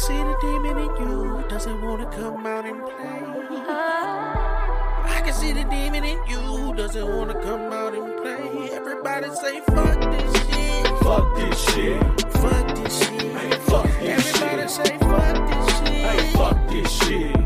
see the demon in you. Doesn't wanna come out and play. I can see the demon in you. Who doesn't wanna come out and play. Everybody say fuck this shit. Fuck this shit. Fuck this shit. fuck this Everybody shit. say fuck this shit. Hey, fuck this shit.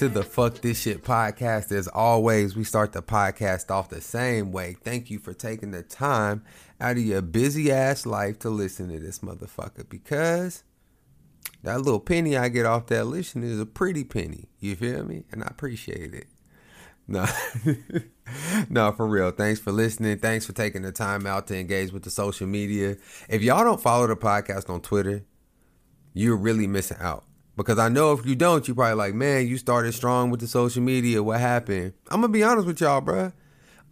To the Fuck This Shit podcast. As always, we start the podcast off the same way. Thank you for taking the time out of your busy ass life to listen to this motherfucker because that little penny I get off that listen is a pretty penny. You feel me? And I appreciate it. No, no, for real. Thanks for listening. Thanks for taking the time out to engage with the social media. If y'all don't follow the podcast on Twitter, you're really missing out. Because I know if you don't, you probably like, man, you started strong with the social media. What happened? I'm gonna be honest with y'all, bruh.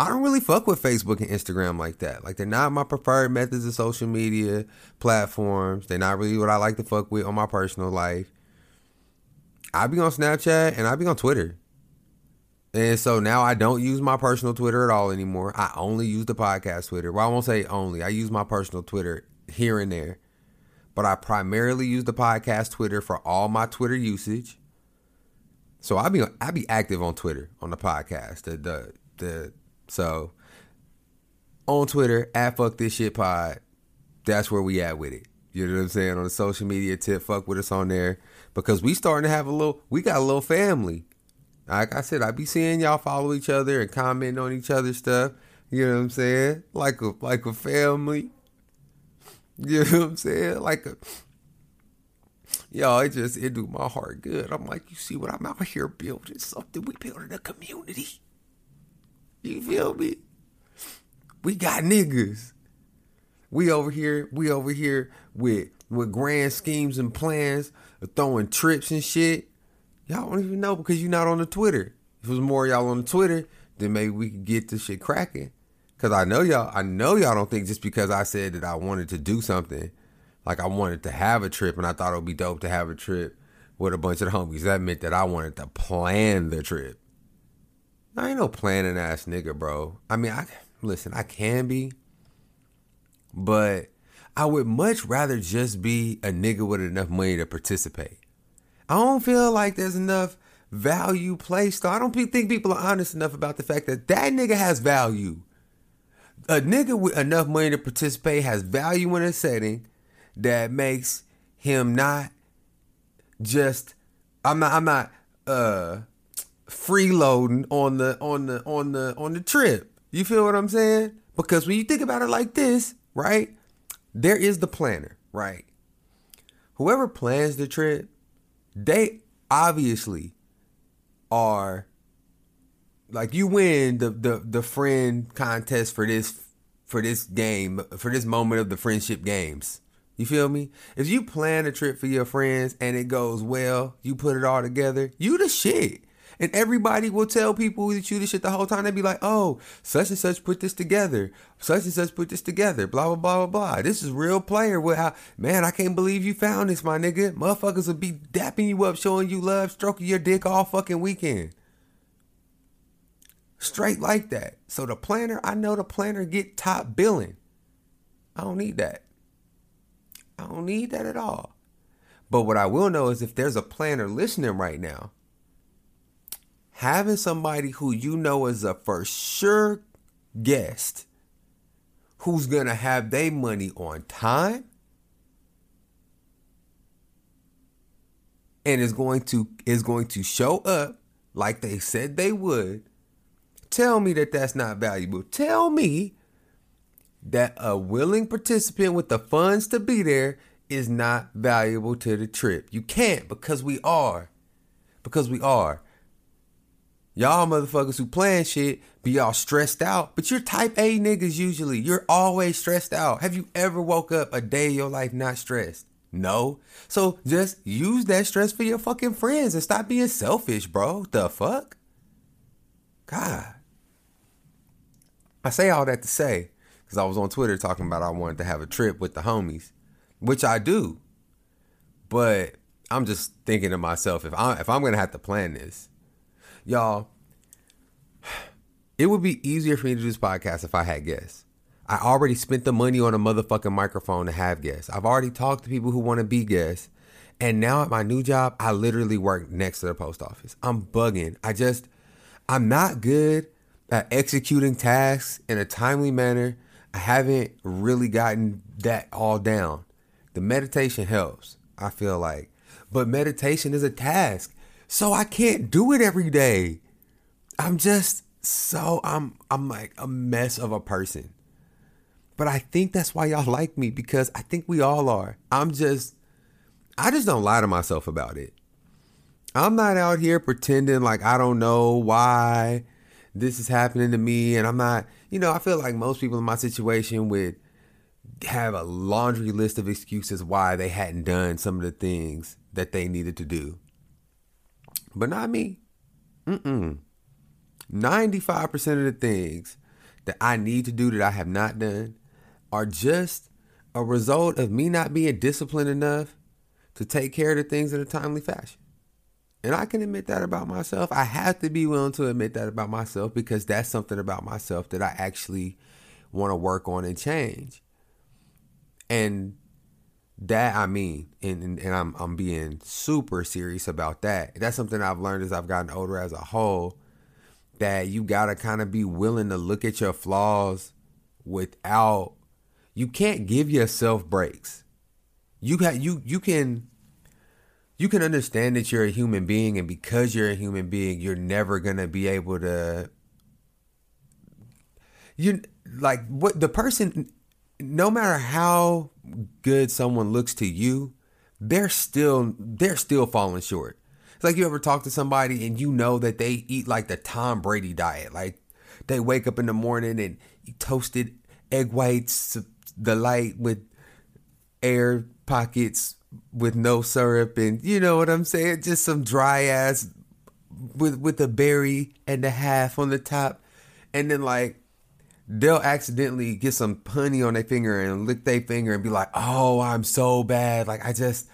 I don't really fuck with Facebook and Instagram like that. Like they're not my preferred methods of social media platforms. They're not really what I like to fuck with on my personal life. I be on Snapchat and I be on Twitter. And so now I don't use my personal Twitter at all anymore. I only use the podcast Twitter. Well, I won't say only. I use my personal Twitter here and there. But I primarily use the podcast Twitter for all my Twitter usage. So I be I be active on Twitter on the podcast. The the the so on Twitter at fuck this shit pod. That's where we at with it. You know what I'm saying? On the social media tip, fuck with us on there. Because we starting to have a little we got a little family. Like I said, I be seeing y'all follow each other and comment on each other's stuff. You know what I'm saying? Like a like a family. You know what I'm saying? Like uh, a Yo, it just it do my heart good. I'm like, you see what I'm out here building something. We building a community. You feel me? We got niggas. We over here, we over here with with grand schemes and plans, throwing trips and shit. Y'all don't even know because you're not on the Twitter. If it was more y'all on the Twitter, then maybe we could get this shit cracking. Cause I know y'all, I know y'all don't think just because I said that I wanted to do something, like I wanted to have a trip and I thought it would be dope to have a trip with a bunch of the homies. That meant that I wanted to plan the trip. I ain't no planning ass nigga, bro. I mean, I listen, I can be, but I would much rather just be a nigga with enough money to participate. I don't feel like there's enough value placed. I don't think people are honest enough about the fact that that nigga has value. A nigga with enough money to participate has value in a setting that makes him not just. I'm not. I'm not. Uh, freeloading on the on the on the on the trip. You feel what I'm saying? Because when you think about it like this, right? There is the planner, right? Whoever plans the trip, they obviously are like you win the the the friend contest for this for this game for this moment of the friendship games. You feel me? If you plan a trip for your friends and it goes well, you put it all together, you the shit. And everybody will tell people that you the shit the whole time. They be like, oh, such and such put this together. Such and such put this together. Blah, blah, blah, blah, blah. This is real player. With how, man, I can't believe you found this, my nigga. Motherfuckers will be dapping you up, showing you love, stroking your dick all fucking weekend. Straight like that. So the planner, I know the planner get top billing. I don't need that. I don't need that at all. But what I will know is if there's a planner listening right now, having somebody who you know is a for sure guest who's gonna have their money on time and is going to is going to show up like they said they would tell me that that's not valuable tell me that a willing participant with the funds to be there is not valuable to the trip you can't because we are because we are Y'all motherfuckers who plan shit be all stressed out, but you're type A niggas usually. You're always stressed out. Have you ever woke up a day of your life not stressed? No. So just use that stress for your fucking friends and stop being selfish, bro. The fuck? God. I say all that to say, because I was on Twitter talking about I wanted to have a trip with the homies, which I do. But I'm just thinking to myself, if I if I'm gonna have to plan this, y'all, it would be easier for me to do this podcast if I had guests. I already spent the money on a motherfucking microphone to have guests. I've already talked to people who want to be guests. And now at my new job, I literally work next to the post office. I'm bugging. I just, I'm not good at executing tasks in a timely manner. I haven't really gotten that all down. The meditation helps, I feel like. But meditation is a task. So I can't do it every day. I'm just so I'm I'm like a mess of a person. But I think that's why y'all like me because I think we all are. I'm just I just don't lie to myself about it. I'm not out here pretending like I don't know why this is happening to me and I'm not, you know, I feel like most people in my situation would have a laundry list of excuses why they hadn't done some of the things that they needed to do. But not me. Mm-mm. 95% of the things that I need to do that I have not done are just a result of me not being disciplined enough to take care of the things in a timely fashion. And I can admit that about myself. I have to be willing to admit that about myself because that's something about myself that I actually want to work on and change. And that I mean, and, and, and, I'm I'm being super serious about that. That's something I've learned as I've gotten older as a whole. That you gotta kind of be willing to look at your flaws without. You can't give yourself breaks. You got you you can. You can understand that you're a human being, and because you're a human being, you're never gonna be able to. You like what the person no matter how good someone looks to you, they're still they're still falling short. It's like you ever talk to somebody and you know that they eat like the Tom Brady diet. Like they wake up in the morning and eat toasted egg whites, the light with air pockets with no syrup and you know what I'm saying? Just some dry ass with with a berry and a half on the top. And then like they'll accidentally get some honey on their finger and lick their finger and be like, "Oh, I'm so bad. Like I just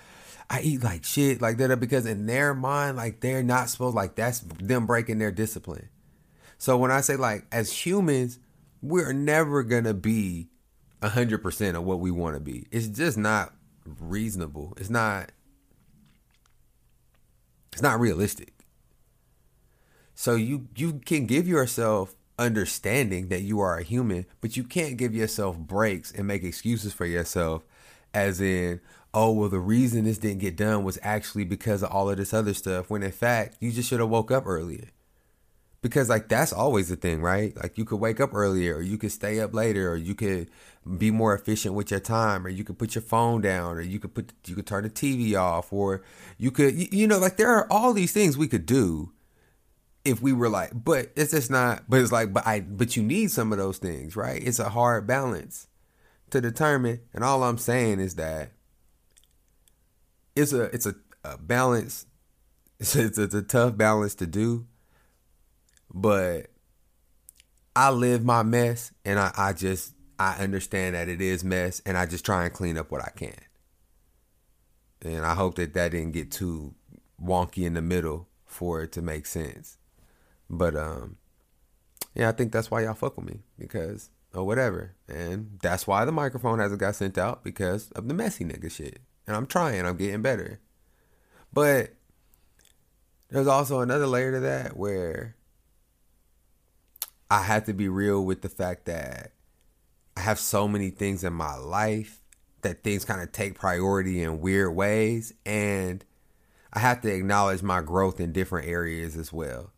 I eat like shit like that because in their mind like they're not supposed like that's them breaking their discipline." So when I say like as humans, we're never going to be 100% of what we want to be. It's just not reasonable. It's not it's not realistic. So you you can give yourself understanding that you are a human, but you can't give yourself breaks and make excuses for yourself, as in, oh, well, the reason this didn't get done was actually because of all of this other stuff, when in fact, you just should have woke up earlier. Because, like, that's always the thing, right? Like, you could wake up earlier, or you could stay up later, or you could be more efficient with your time, or you could put your phone down, or you could put, you could turn the TV off, or you could, you know, like, there are all these things we could do if we were like, but it's just not. But it's like, but I, but you need some of those things, right? It's a hard balance to determine. And all I'm saying is that it's a, it's a, a balance. It's a, it's a tough balance to do, but I live my mess, and I, I just, I understand that it is mess, and I just try and clean up what I can. And I hope that that didn't get too wonky in the middle for it to make sense. But um, yeah, I think that's why y'all fuck with me because or whatever, and that's why the microphone hasn't got sent out because of the messy nigga shit. And I'm trying, I'm getting better, but there's also another layer to that where I have to be real with the fact that I have so many things in my life that things kind of take priority in weird ways and I have to acknowledge my growth in different areas as well.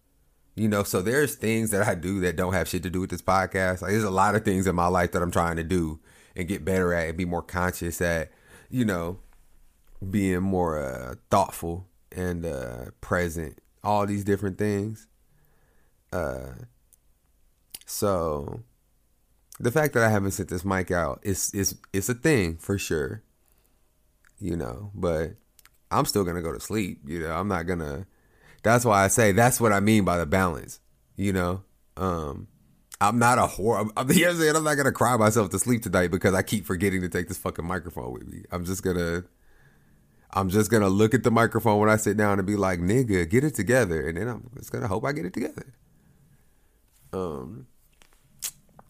You know, so there's things that I do that don't have shit to do with this podcast. Like there's a lot of things in my life that I'm trying to do and get better at and be more conscious at, you know, being more uh, thoughtful and uh, present. All these different things. Uh, so the fact that I haven't sent this mic out is is it's a thing for sure. You know, but I'm still gonna go to sleep. You know, I'm not gonna that's why I say that's what I mean by the balance. You know, um, I'm not a whore. I'm, here saying I'm not gonna cry myself to sleep tonight because I keep forgetting to take this fucking microphone with me. I'm just gonna. I'm just gonna look at the microphone when I sit down and be like, "Nigga, get it together," and then I'm just gonna hope I get it together. Um,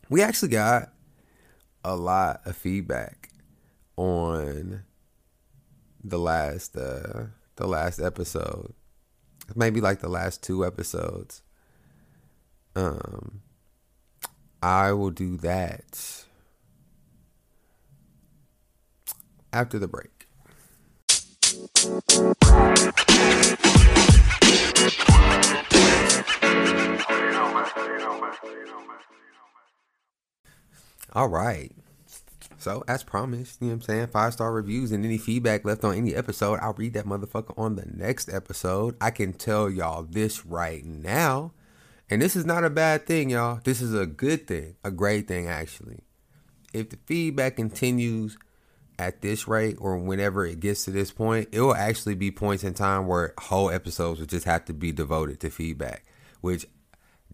we actually got a lot of feedback on the last uh the last episode. Maybe like the last two episodes. Um i will do that after the break all right so, as promised, you know what I'm saying? Five star reviews and any feedback left on any episode, I'll read that motherfucker on the next episode. I can tell y'all this right now. And this is not a bad thing, y'all. This is a good thing, a great thing, actually. If the feedback continues at this rate or whenever it gets to this point, it will actually be points in time where whole episodes will just have to be devoted to feedback, which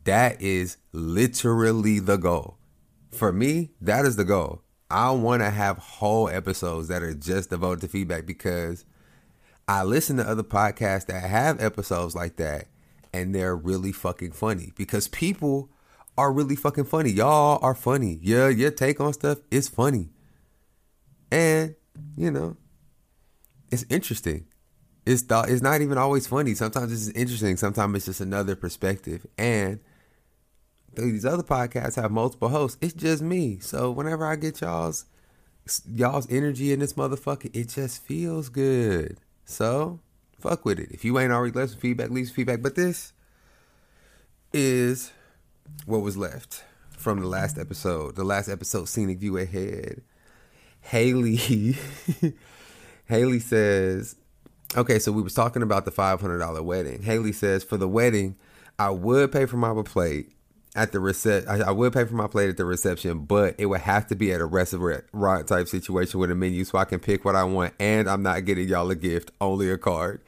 that is literally the goal. For me, that is the goal. I want to have whole episodes that are just devoted to feedback because I listen to other podcasts that have episodes like that and they're really fucking funny because people are really fucking funny. Y'all are funny. Yeah, your take on stuff is funny. And, you know, it's interesting. It's th- it's not even always funny. Sometimes it's interesting. Sometimes it's just another perspective. And these other podcasts have multiple hosts. It's just me. So whenever I get y'all's y'all's energy in this motherfucker, it just feels good. So fuck with it. If you ain't already left some feedback, leave some feedback. But this is what was left from the last episode. The last episode, Scenic View Ahead. Haley Haley says, okay, so we was talking about the $500 wedding. Haley says, for the wedding, I would pay for my plate at the recep I, I, would pay for my plate at the reception, but it would have to be at a restaurant type situation with a menu so I can pick what I want and I'm not getting y'all a gift, only a card.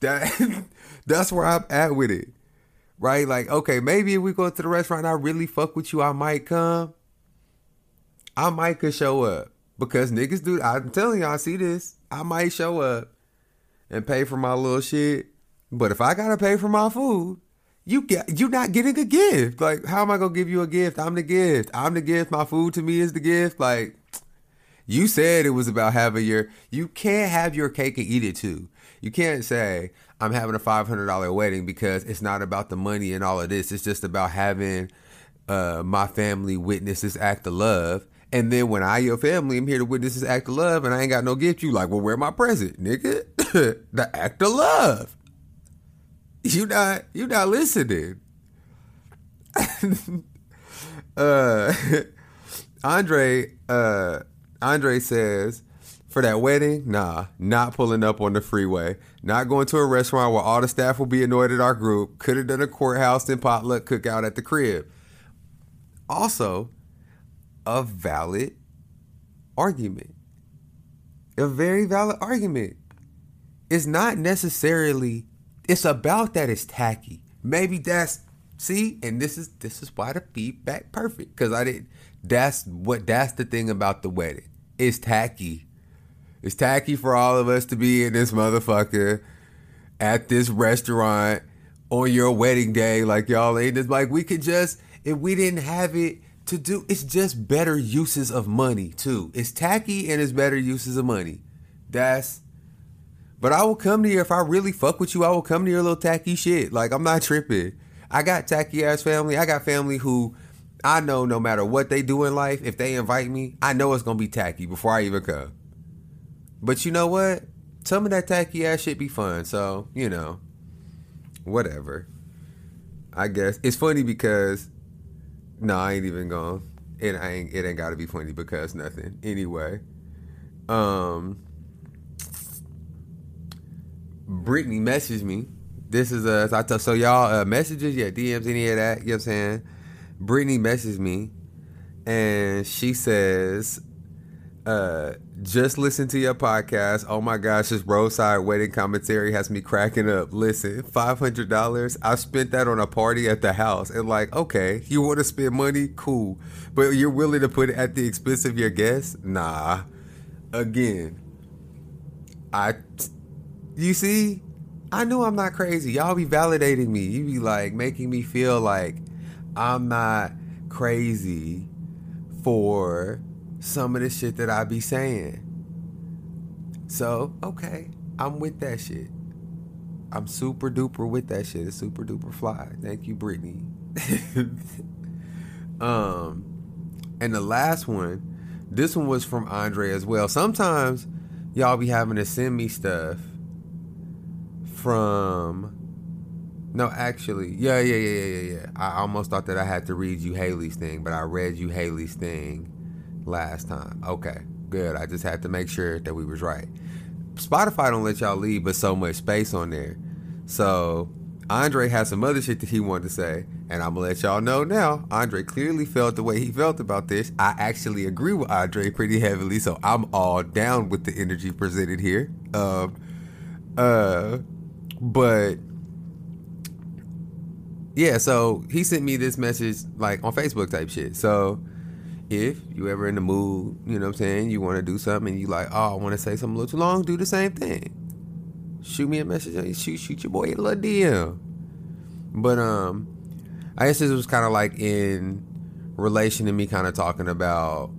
That that's where I'm at with it. Right? Like, okay, maybe if we go to the restaurant I really fuck with you, I might come. I might could show up. Because niggas do I'm telling y'all, I see this. I might show up and pay for my little shit. But if I gotta pay for my food, you get you not getting a gift. Like, how am I gonna give you a gift? I'm the gift. I'm the gift. My food to me is the gift. Like, you said it was about having your. You can't have your cake and eat it too. You can't say I'm having a five hundred dollar wedding because it's not about the money and all of this. It's just about having uh, my family witness this act of love. And then when I, your family, I'm here to witness this act of love, and I ain't got no gift, you like, well, where my present, nigga? the act of love. You not you not listening. uh Andre uh Andre says for that wedding, nah, not pulling up on the freeway, not going to a restaurant where all the staff will be annoyed at our group. Could have done a courthouse and potluck cookout at the crib. Also, a valid argument. A very valid argument. It's not necessarily it's about that it's tacky. Maybe that's see, and this is this is why the feedback perfect because I didn't. That's what that's the thing about the wedding. It's tacky. It's tacky for all of us to be in this motherfucker at this restaurant on your wedding day. Like y'all ain't just like we could just if we didn't have it to do. It's just better uses of money too. It's tacky and it's better uses of money. That's but I will come to you if I really fuck with you. I will come to your little tacky shit. Like I'm not tripping. I got tacky ass family. I got family who I know no matter what they do in life, if they invite me, I know it's gonna be tacky before I even come. But you know what? Some of that tacky ass shit be fun. So you know, whatever. I guess it's funny because no, I ain't even going. It ain't. It ain't got to be funny because nothing. Anyway, um. Brittany messaged me. This is a I tell so y'all uh, messages, yeah, DMs, any of that. You know what I'm saying? Brittany messaged me, and she says, uh, "Just listen to your podcast. Oh my gosh, this roadside wedding commentary has me cracking up. Listen, five hundred dollars. I spent that on a party at the house, and like, okay, you want to spend money, cool, but you're willing to put it at the expense of your guests? Nah. Again, I, you see, I knew I'm not crazy. Y'all be validating me. You be like making me feel like I'm not crazy for some of the shit that I be saying. So, okay, I'm with that shit. I'm super duper with that shit. It's super duper fly. Thank you, Brittany. um, and the last one, this one was from Andre as well. Sometimes y'all be having to send me stuff from. No, actually, yeah, yeah, yeah, yeah, yeah. I almost thought that I had to read you Haley's thing, but I read you Haley's thing last time. Okay, good. I just had to make sure that we was right. Spotify don't let y'all leave but so much space on there. So Andre has some other shit that he wanted to say, and I'm gonna let y'all know now. Andre clearly felt the way he felt about this. I actually agree with Andre pretty heavily, so I'm all down with the energy presented here. Um, uh, but yeah, so he sent me this message like on Facebook type shit. So if you ever in the mood, you know what I'm saying, you want to do something and you like, oh, I want to say something a little too long, do the same thing. Shoot me a message, shoot shoot your boy a little DM. But um, I guess this was kind of like in relation to me kind of talking about.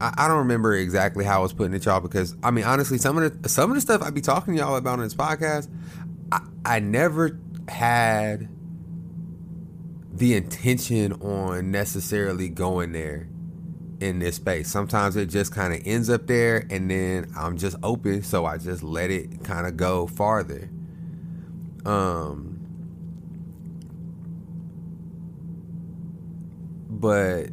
I, I don't remember exactly how I was putting it, y'all, because I mean, honestly, some of the some of the stuff I'd be talking to y'all about on this podcast, I, I never had the intention on necessarily going there in this space. Sometimes it just kind of ends up there and then I'm just open, so I just let it kind of go farther. Um but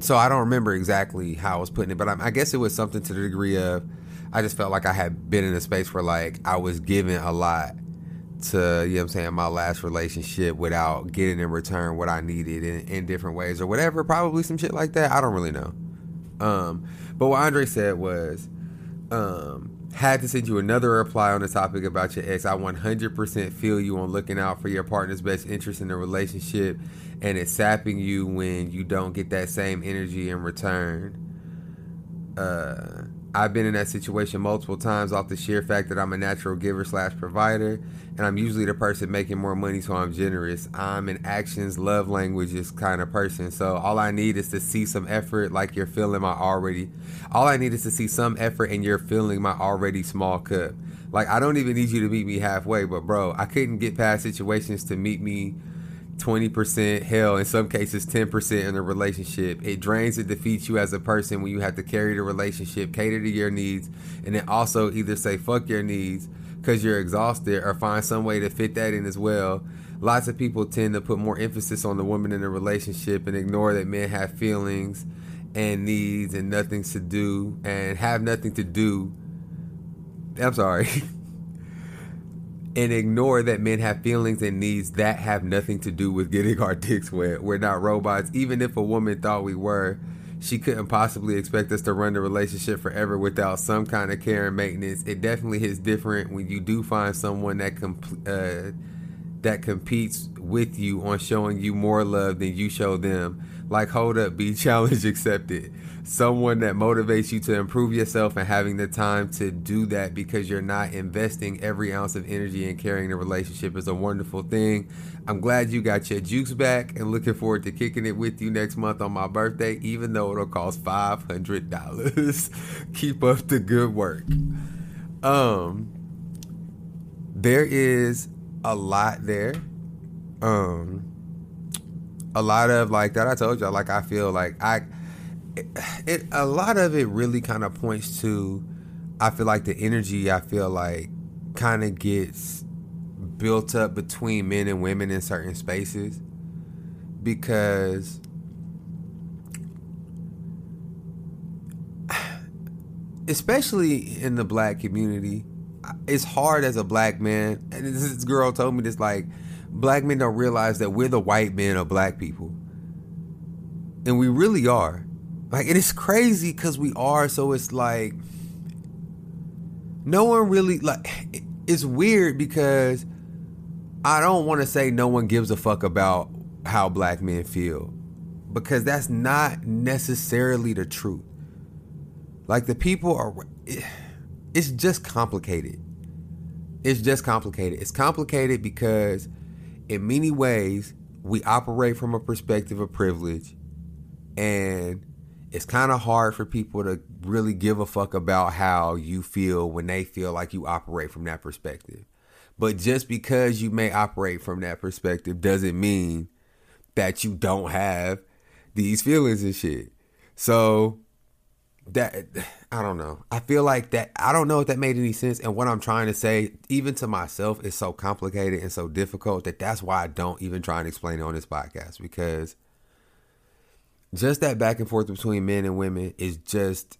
so I don't remember exactly how I was putting it, but I, I guess it was something to the degree of I just felt like I had been in a space where like I was given a lot to you know I'm saying my last relationship without getting in return what I needed in, in different ways or whatever probably some shit like that. I don't really know. Um but what Andre said was um had to send you another reply on the topic about your ex. I 100% feel you on looking out for your partner's best interest in the relationship and it's sapping you when you don't get that same energy in return. Uh I've been in that situation multiple times off the sheer fact that I'm a natural giver slash provider, and I'm usually the person making more money, so I'm generous. I'm an actions, love languages kind of person, so all I need is to see some effort, like you're feeling my already. All I need is to see some effort, and you're feeling my already small cup. Like I don't even need you to meet me halfway, but bro, I couldn't get past situations to meet me 20%, hell, in some cases 10% in a relationship. It drains and defeats you as a person when you have to carry the relationship, cater to your needs, and then also either say fuck your needs because you're exhausted or find some way to fit that in as well. Lots of people tend to put more emphasis on the woman in a relationship and ignore that men have feelings and needs and nothing to do and have nothing to do. I'm sorry. and ignore that men have feelings and needs that have nothing to do with getting our dicks wet. We're not robots. Even if a woman thought we were, she couldn't possibly expect us to run the relationship forever without some kind of care and maintenance. It definitely hits different when you do find someone that comp- uh, that competes with you on showing you more love than you show them. Like, hold up, be challenge accepted. Someone that motivates you to improve yourself and having the time to do that because you're not investing every ounce of energy in carrying the relationship is a wonderful thing. I'm glad you got your jukes back and looking forward to kicking it with you next month on my birthday, even though it'll cost $500. Keep up the good work. Um, there is a lot there. Um, a lot of like that I told y'all like I feel like I it, it a lot of it really kind of points to I feel like the energy I feel like kind of gets built up between men and women in certain spaces because especially in the black community it's hard as a black man and this girl told me this like black men don't realize that we're the white men of black people. And we really are. Like, it is crazy because we are. So it's like, no one really, like, it's weird because I don't want to say no one gives a fuck about how black men feel because that's not necessarily the truth. Like the people are it's just complicated. It's just complicated. It's complicated because in many ways we operate from a perspective of privilege and it's kind of hard for people to really give a fuck about how you feel when they feel like you operate from that perspective. But just because you may operate from that perspective doesn't mean that you don't have these feelings and shit. So that I don't know. I feel like that I don't know if that made any sense and what I'm trying to say even to myself is so complicated and so difficult that that's why I don't even try and explain it on this podcast because just that back and forth between men and women is just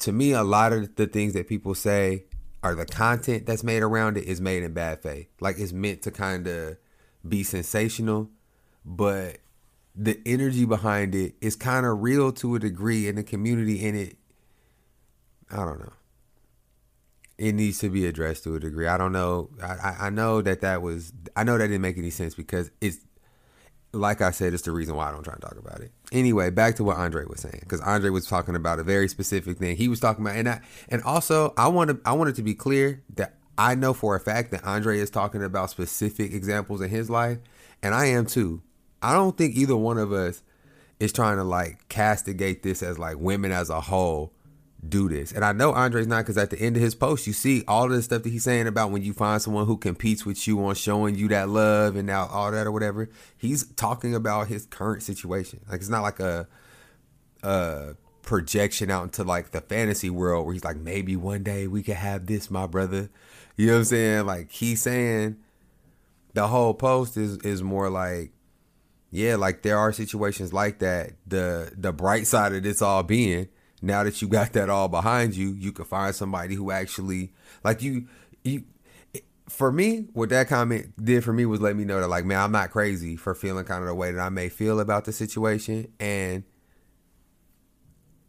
to me a lot of the things that people say or the content that's made around it is made in bad faith. Like it's meant to kind of be sensational, but the energy behind it is kind of real to a degree in the community and it I don't know. It needs to be addressed to a degree. I don't know. I, I know that that was. I know that didn't make any sense because it's like I said, it's the reason why I don't try to talk about it. Anyway, back to what Andre was saying, because Andre was talking about a very specific thing. He was talking about, and I, and also I want to, I wanted to be clear that I know for a fact that Andre is talking about specific examples in his life, and I am too. I don't think either one of us is trying to like castigate this as like women as a whole do this. And I know Andre's not because at the end of his post, you see all of the stuff that he's saying about when you find someone who competes with you on showing you that love and now all that or whatever. He's talking about his current situation. Like it's not like a a projection out into like the fantasy world where he's like, maybe one day we could have this, my brother. You know what I'm saying? Like he's saying the whole post is is more like yeah, like there are situations like that. The the bright side of this all being now that you got that all behind you, you can find somebody who actually like you you for me, what that comment did for me was let me know that like, man, I'm not crazy for feeling kind of the way that I may feel about the situation. And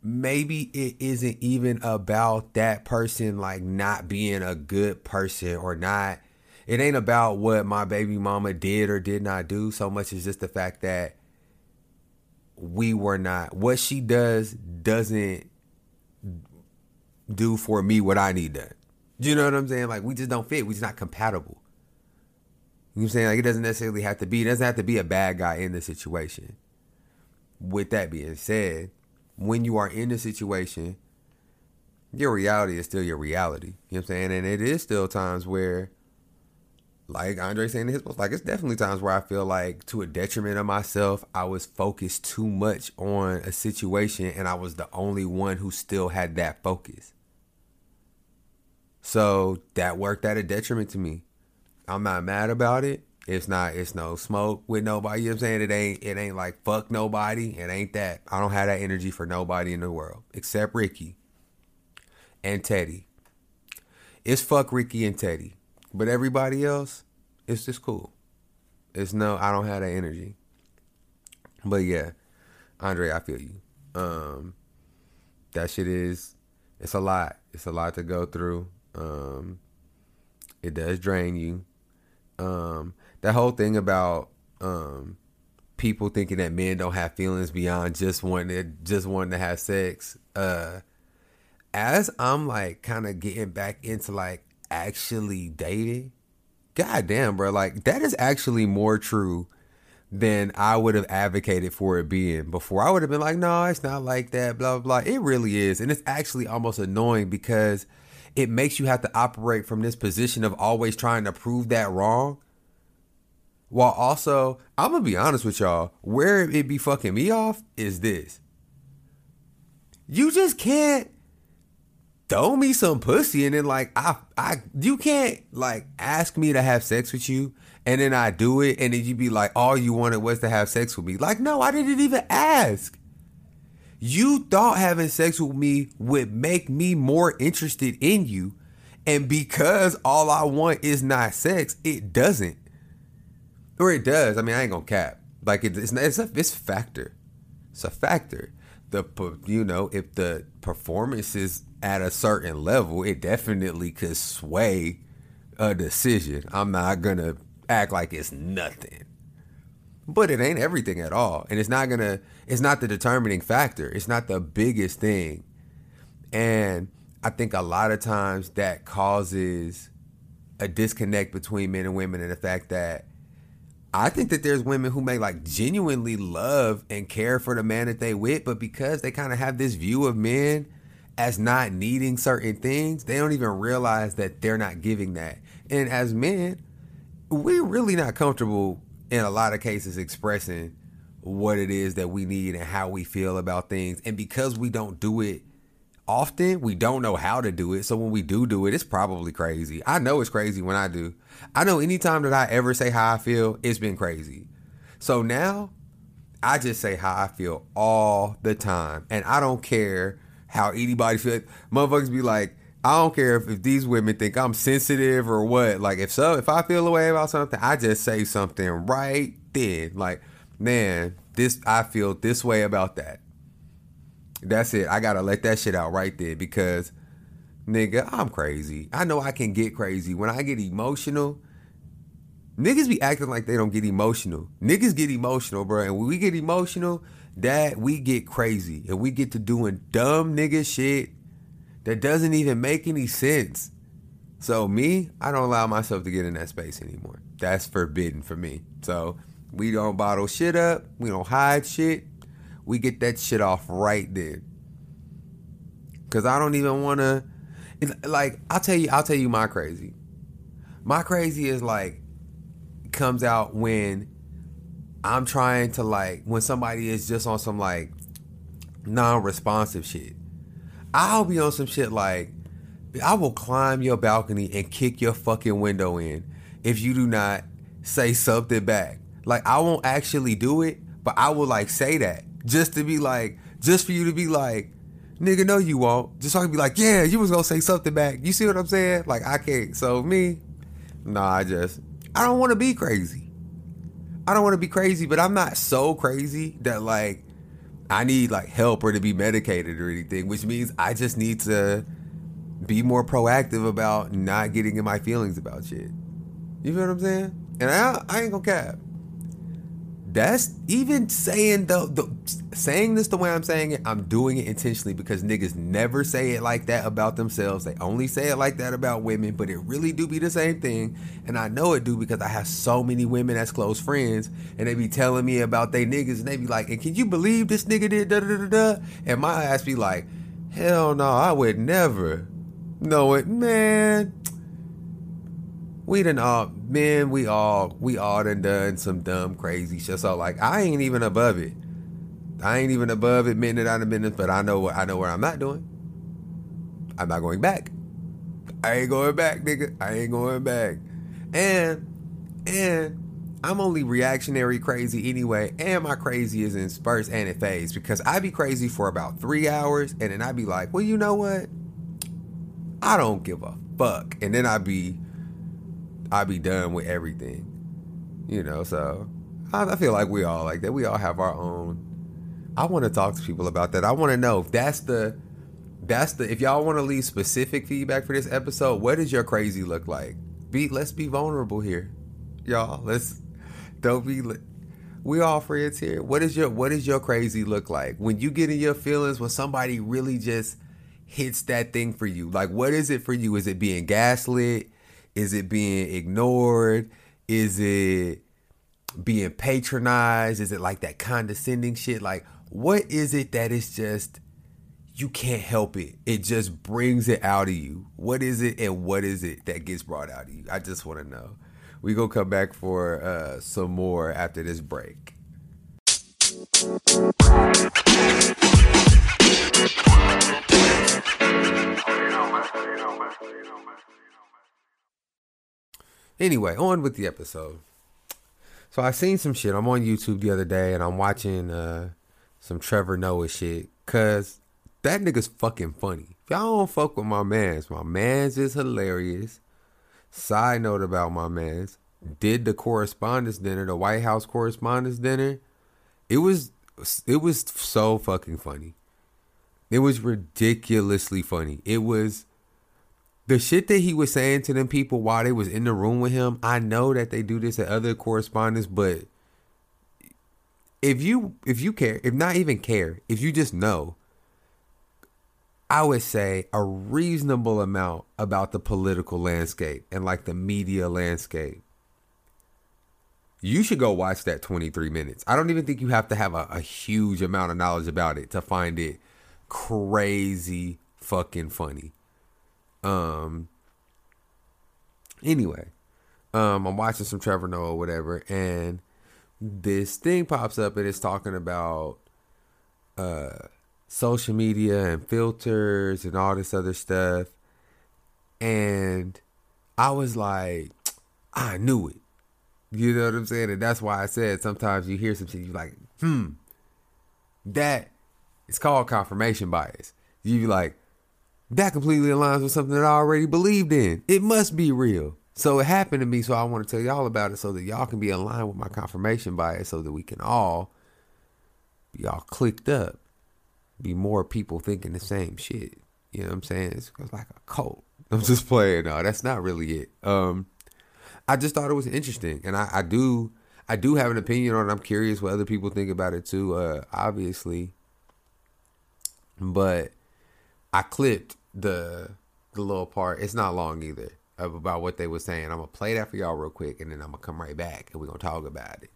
maybe it isn't even about that person like not being a good person or not. It ain't about what my baby mama did or did not do so much as just the fact that we were not what she does doesn't do for me what I need done. You know what I'm saying? Like we just don't fit. We just not compatible. You know what I'm saying? Like it doesn't necessarily have to be. It doesn't have to be a bad guy in the situation. With that being said, when you are in the situation, your reality is still your reality. You know what I'm saying? And it is still times where like Andre saying in his post, like it's definitely times where I feel like to a detriment of myself, I was focused too much on a situation and I was the only one who still had that focus. So that worked at a detriment to me. I'm not mad about it. It's not it's no smoke with nobody. You know what I'm saying? It ain't it ain't like fuck nobody. It ain't that. I don't have that energy for nobody in the world. Except Ricky and Teddy. It's fuck Ricky and Teddy. But everybody else, it's just cool. It's no, I don't have that energy. But yeah, Andre, I feel you. Um, that shit is, it's a lot. It's a lot to go through. Um, it does drain you. Um, that whole thing about um, people thinking that men don't have feelings beyond just wanting to, just wanting to have sex. Uh, as I'm like kind of getting back into like actually dating, god damn, bro, like that is actually more true than I would have advocated for it being before. I would have been like, no, it's not like that, blah, blah, blah. It really is. And it's actually almost annoying because it makes you have to operate from this position of always trying to prove that wrong. While also, I'm gonna be honest with y'all, where it be fucking me off is this. You just can't throw me some pussy and then like I I you can't like ask me to have sex with you and then I do it and then you be like all you wanted was to have sex with me. Like no, I didn't even ask. You thought having sex with me would make me more interested in you and because all I want is not sex, it doesn't. Or it does. I mean, I ain't gonna cap. Like it, it's it's a it's factor. It's a factor. The you know if the performance is at a certain level, it definitely could sway a decision. I'm not gonna act like it's nothing. But it ain't everything at all. And it's not gonna it's not the determining factor. It's not the biggest thing And I think a lot of times that causes a disconnect between men and women and the fact that I think that there's women who may like genuinely love and care for the man that they with, but because they kind of have this view of men as not needing certain things, they don't even realize that they're not giving that. And as men, we're really not comfortable in a lot of cases expressing what it is that we need and how we feel about things. And because we don't do it often, we don't know how to do it. So when we do do it, it's probably crazy. I know it's crazy when I do. I know anytime that I ever say how I feel, it's been crazy. So now I just say how I feel all the time. And I don't care how anybody feels. Motherfuckers be like, I don't care if, if these women think I'm sensitive or what. Like if so, if I feel a way about something, I just say something right then. Like, man, this I feel this way about that. That's it. I gotta let that shit out right there because nigga, I'm crazy. I know I can get crazy. When I get emotional, niggas be acting like they don't get emotional. Niggas get emotional, bro. And when we get emotional, that we get crazy and we get to doing dumb nigga shit that doesn't even make any sense. So me, I don't allow myself to get in that space anymore. That's forbidden for me. So we don't bottle shit up. We don't hide shit. We get that shit off right then. Cause I don't even want to. Like I'll tell you, I'll tell you my crazy. My crazy is like comes out when I'm trying to like when somebody is just on some like non-responsive shit. I'll be on some shit like I will climb your balcony and kick your fucking window in if you do not say something back. Like I won't actually do it, but I will like say that just to be like, just for you to be like, nigga, no, you won't. Just so I can be like, yeah, you was gonna say something back. You see what I'm saying? Like I can't. So me, nah, I just I don't want to be crazy. I don't want to be crazy, but I'm not so crazy that like I need like help or to be medicated or anything, which means I just need to be more proactive about not getting in my feelings about shit. You feel what I'm saying? And I, I ain't gonna cap. That's even saying the, the saying this the way I'm saying it. I'm doing it intentionally because niggas never say it like that about themselves. They only say it like that about women, but it really do be the same thing. And I know it do because I have so many women as close friends, and they be telling me about they niggas, and they be like, "And can you believe this nigga did da da da da?" And my ass be like, "Hell no, I would never." know it, man we done uh, all men we all we all done done some dumb crazy shit. So like i ain't even above it. I ain't even above admitting that i done been this but i know what i know where i'm not doing. I'm not going back. I ain't going back nigga. I ain't going back. And and i'm only reactionary crazy anyway and my crazy is in spurts and it fades because i be crazy for about three hours and then i be like well you know what? I don't give a fuck. And then i be I be done with everything. You know, so I, I feel like we all like that. We all have our own. I want to talk to people about that. I want to know if that's the that's the if y'all want to leave specific feedback for this episode, what does your crazy look like? Be let's be vulnerable here. Y'all, let's don't be we all friends here. What is your what does your crazy look like? When you get in your feelings when somebody really just hits that thing for you. Like what is it for you? Is it being gaslit? Is it being ignored? Is it being patronized? Is it like that condescending shit? Like, what is it that is just you can't help it? It just brings it out of you. What is it and what is it that gets brought out of you? I just want to know. We gonna come back for uh, some more after this break. Anyway, on with the episode. So I seen some shit. I'm on YouTube the other day and I'm watching uh, some Trevor Noah shit. Cause that nigga's fucking funny. Y'all don't fuck with my mans, my mans is hilarious. Side note about my mans. Did the correspondence dinner, the White House correspondence dinner. It was it was so fucking funny. It was ridiculously funny. It was the shit that he was saying to them people while they was in the room with him, I know that they do this at other correspondents, but if you if you care, if not even care, if you just know, I would say a reasonable amount about the political landscape and like the media landscape. You should go watch that 23 minutes. I don't even think you have to have a, a huge amount of knowledge about it to find it crazy fucking funny. Um anyway, um I'm watching some Trevor Noah or whatever and this thing pops up and it's talking about uh social media and filters and all this other stuff. And I was like, I knew it. You know what I'm saying? And that's why I said sometimes you hear some shit, you're like, hmm, that it's called confirmation bias. You be like, that completely aligns with something that I already believed in. It must be real. So it happened to me, so I want to tell y'all about it so that y'all can be aligned with my confirmation bias so that we can all be all clicked up be more people thinking the same shit. You know what I'm saying? It's, it's like a cult. I'm just playing. No, that's not really it. Um, I just thought it was interesting, and I, I do, I do have an opinion on it. I'm curious what other people think about it too. Uh, obviously, but I clipped the the little part. It's not long either about what they were saying. I'm gonna play that for y'all real quick, and then I'm gonna come right back and we're gonna talk about it.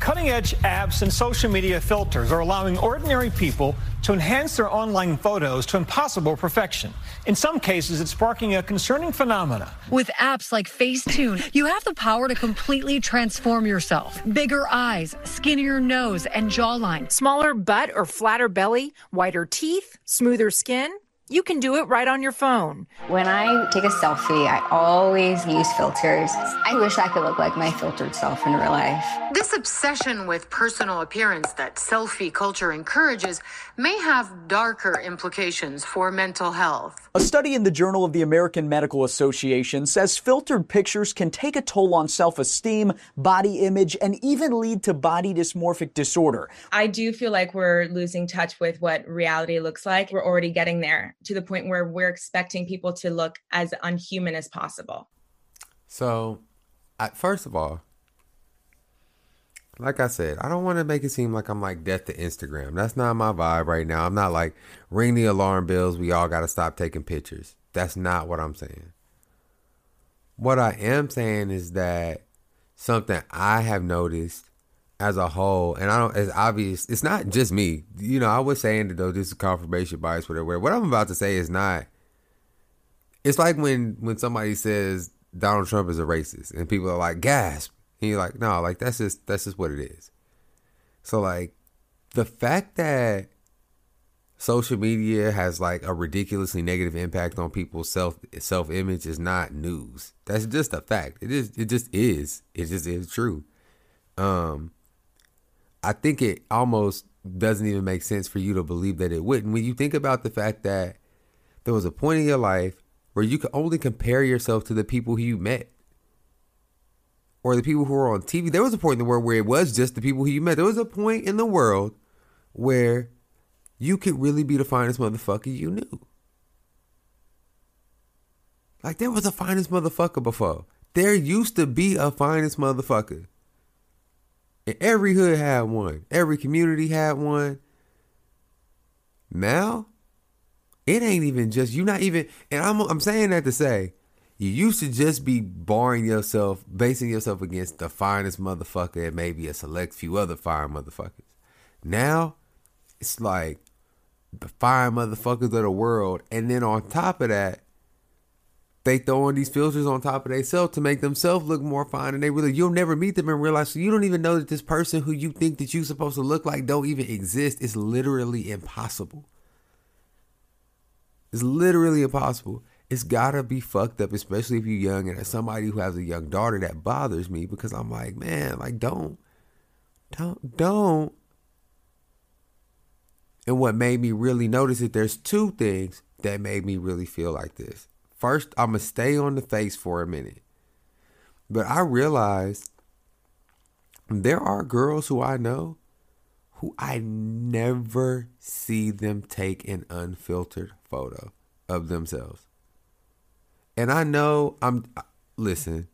Cutting edge apps and social media filters are allowing ordinary people to enhance their online photos to impossible perfection. In some cases, it's sparking a concerning phenomena. With apps like Facetune, you have the power to completely transform yourself. Bigger eyes, skinnier nose, and jawline. Smaller butt or flatter belly, whiter teeth, smoother skin. You can do it right on your phone. When I take a selfie, I always use filters. I wish I could look like my filtered self in real life. This obsession with personal appearance that selfie culture encourages may have darker implications for mental health. A study in the Journal of the American Medical Association says filtered pictures can take a toll on self esteem, body image, and even lead to body dysmorphic disorder. I do feel like we're losing touch with what reality looks like. We're already getting there to the point where we're expecting people to look as unhuman as possible. So, I, first of all, like I said, I don't want to make it seem like I'm like death to Instagram. That's not my vibe right now. I'm not like ring the alarm bells. We all got to stop taking pictures. That's not what I'm saying. What I am saying is that something I have noticed as a whole, and I don't, it's obvious, it's not just me. You know, I was saying that though, this is confirmation bias, whatever. What I'm about to say is not, it's like when, when somebody says Donald Trump is a racist and people are like, gasp. And you're like, no, like that's just, that's just what it is. So like the fact that social media has like a ridiculously negative impact on people's self self image is not news. That's just a fact. It is it just is. It just is true. Um I think it almost doesn't even make sense for you to believe that it wouldn't. When you think about the fact that there was a point in your life where you could only compare yourself to the people who you met or the people who were on TV. There was a point in the world where it was just the people who you met. There was a point in the world where you could really be the finest motherfucker you knew. Like there was a finest motherfucker before. There used to be a finest motherfucker. And every hood had one. Every community had one. Now, it ain't even just you not even and I'm I'm saying that to say you used to just be barring yourself, basing yourself against the finest motherfucker and maybe a select few other fine motherfuckers. Now, it's like the fine motherfuckers of the world, and then on top of that, they throw in these filters on top of themselves to make themselves look more fine and they really you'll never meet them and realize so you don't even know that this person who you think that you're supposed to look like don't even exist. It's literally impossible. It's literally impossible. It's gotta be fucked up especially if you're young and as somebody who has a young daughter that bothers me because i'm like man like don't don't don't. And what made me really notice it there's two things that made me really feel like this First, I'm to stay on the face for a minute. But I realized there are girls who I know who I never see them take an unfiltered photo of themselves. And I know I'm listen,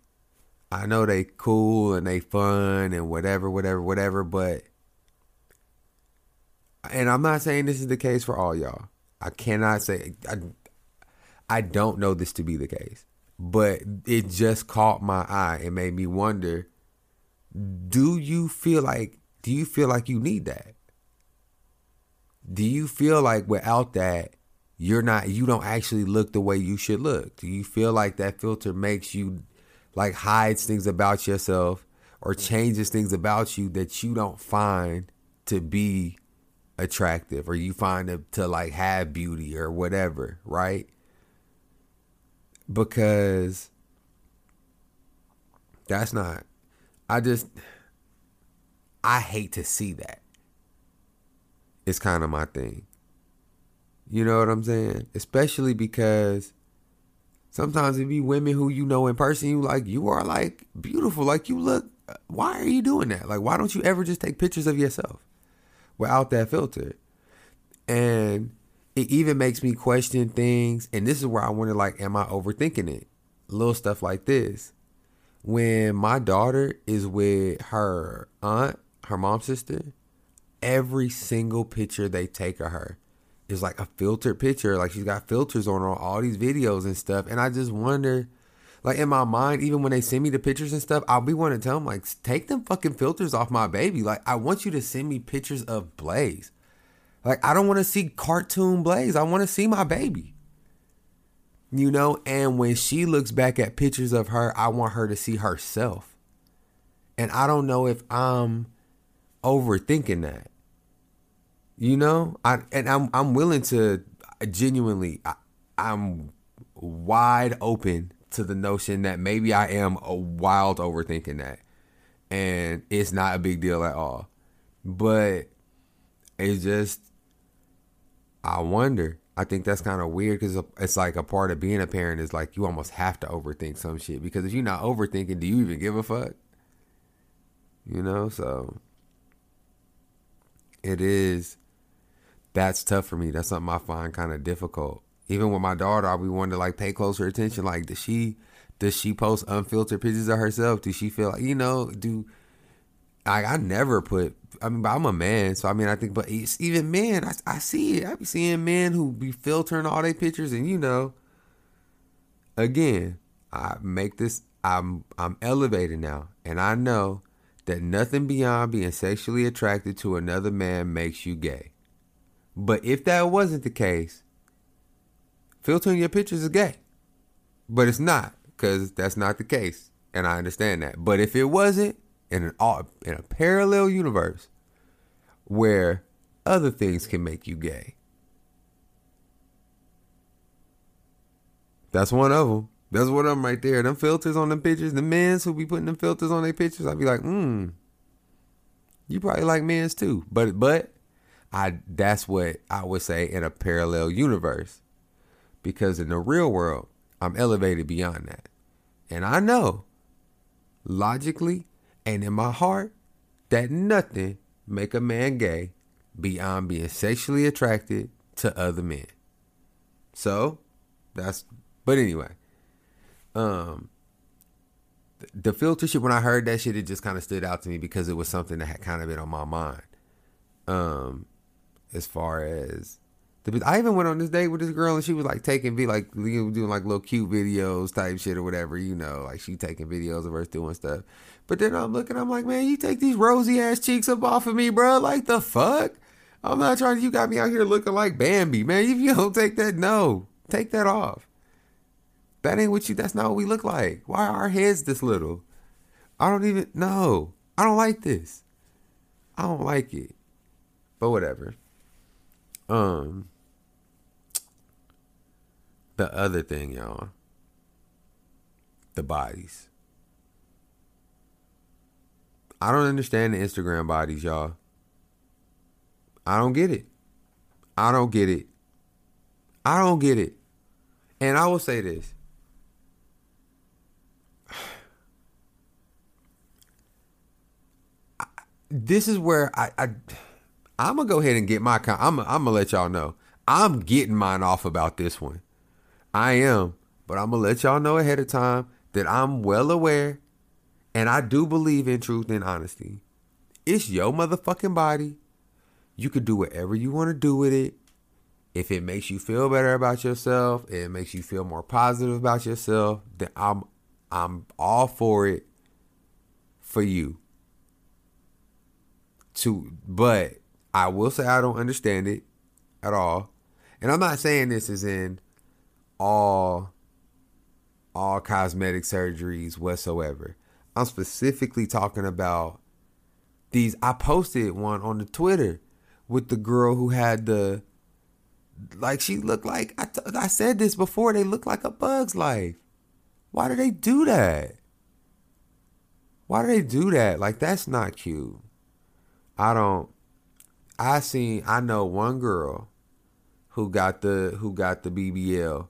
I know they cool and they fun and whatever, whatever, whatever, but and I'm not saying this is the case for all y'all. I cannot say I, I don't know this to be the case, but it just caught my eye and made me wonder do you feel like do you feel like you need that? Do you feel like without that you're not you don't actually look the way you should look? Do you feel like that filter makes you like hides things about yourself or changes things about you that you don't find to be attractive or you find it to like have beauty or whatever, right? Because that's not I just I hate to see that. It's kind of my thing. You know what I'm saying? Especially because sometimes it be women who you know in person, you like, you are like beautiful, like you look. Why are you doing that? Like, why don't you ever just take pictures of yourself without that filter? And it even makes me question things. And this is where I wonder, like, am I overthinking it? Little stuff like this. When my daughter is with her aunt, her mom's sister, every single picture they take of her is like a filtered picture. Like she's got filters on all these videos and stuff. And I just wonder, like in my mind, even when they send me the pictures and stuff, I'll be wanting to tell them like, take them fucking filters off my baby. Like I want you to send me pictures of Blaze. Like I don't want to see cartoon Blaze. I want to see my baby. You know, and when she looks back at pictures of her, I want her to see herself. And I don't know if I'm overthinking that. You know, I and I'm I'm willing to genuinely I, I'm wide open to the notion that maybe I am a wild overthinking that, and it's not a big deal at all. But it's just I wonder. I think that's kind of weird because it's like a part of being a parent is like you almost have to overthink some shit because if you're not overthinking, do you even give a fuck? You know, so it is that's tough for me. That's something I find kind of difficult. Even with my daughter, I'll be wanting to like pay closer attention. Like, does she does she post unfiltered pictures of herself? Does she feel like you know? Do I? I never put. I mean, I'm a man, so I mean, I think, but even men. I, I see it. I be seeing men who be filtering all their pictures, and you know, again, I make this. I'm I'm elevated now, and I know that nothing beyond being sexually attracted to another man makes you gay. But if that wasn't the case, filtering your pictures is gay. But it's not, because that's not the case. And I understand that. But if it wasn't, in an in a parallel universe where other things can make you gay. That's one of them. That's one of them right there. Them filters on them pictures. The men's who be putting them filters on their pictures. I'd be like, hmm. You probably like men's too. But but I that's what I would say in a parallel universe. Because in the real world, I'm elevated beyond that. And I know logically and in my heart that nothing make a man gay beyond being sexually attracted to other men. So, that's but anyway. Um the filter shit when I heard that shit it just kind of stood out to me because it was something that had kind of been on my mind. Um as far as the, I even went on this date with this girl and she was like taking vi- like doing like little cute videos type shit or whatever, you know, like she taking videos of her doing stuff. But then I'm looking, I'm like, man, you take these rosy ass cheeks up off of me, bro. Like the fuck? I'm not trying. You got me out here looking like Bambi, man. If you don't take that, no, take that off. That ain't what you. That's not what we look like. Why are our heads this little? I don't even know. I don't like this. I don't like it. But whatever. Um, the other thing, y'all, the bodies. I don't understand the Instagram bodies, y'all. I don't get it. I don't get it. I don't get it. And I will say this. This is where I, I I'm gonna go ahead and get my. I'm. I'm gonna let y'all know. I'm getting mine off about this one. I am, but I'm gonna let y'all know ahead of time that I'm well aware, and I do believe in truth and honesty. It's your motherfucking body. You can do whatever you want to do with it. if it makes you feel better about yourself, it makes you feel more positive about yourself, then I'm I'm all for it for you. To but I will say I don't understand it at all. And I'm not saying this is in all all cosmetic surgeries whatsoever. I'm specifically talking about these I posted one on the Twitter with the girl who had the like she looked like I, t- I said this before they look like a bug's life. Why do they do that? Why do they do that? Like that's not cute. I don't i seen i know one girl who got the who got the bbl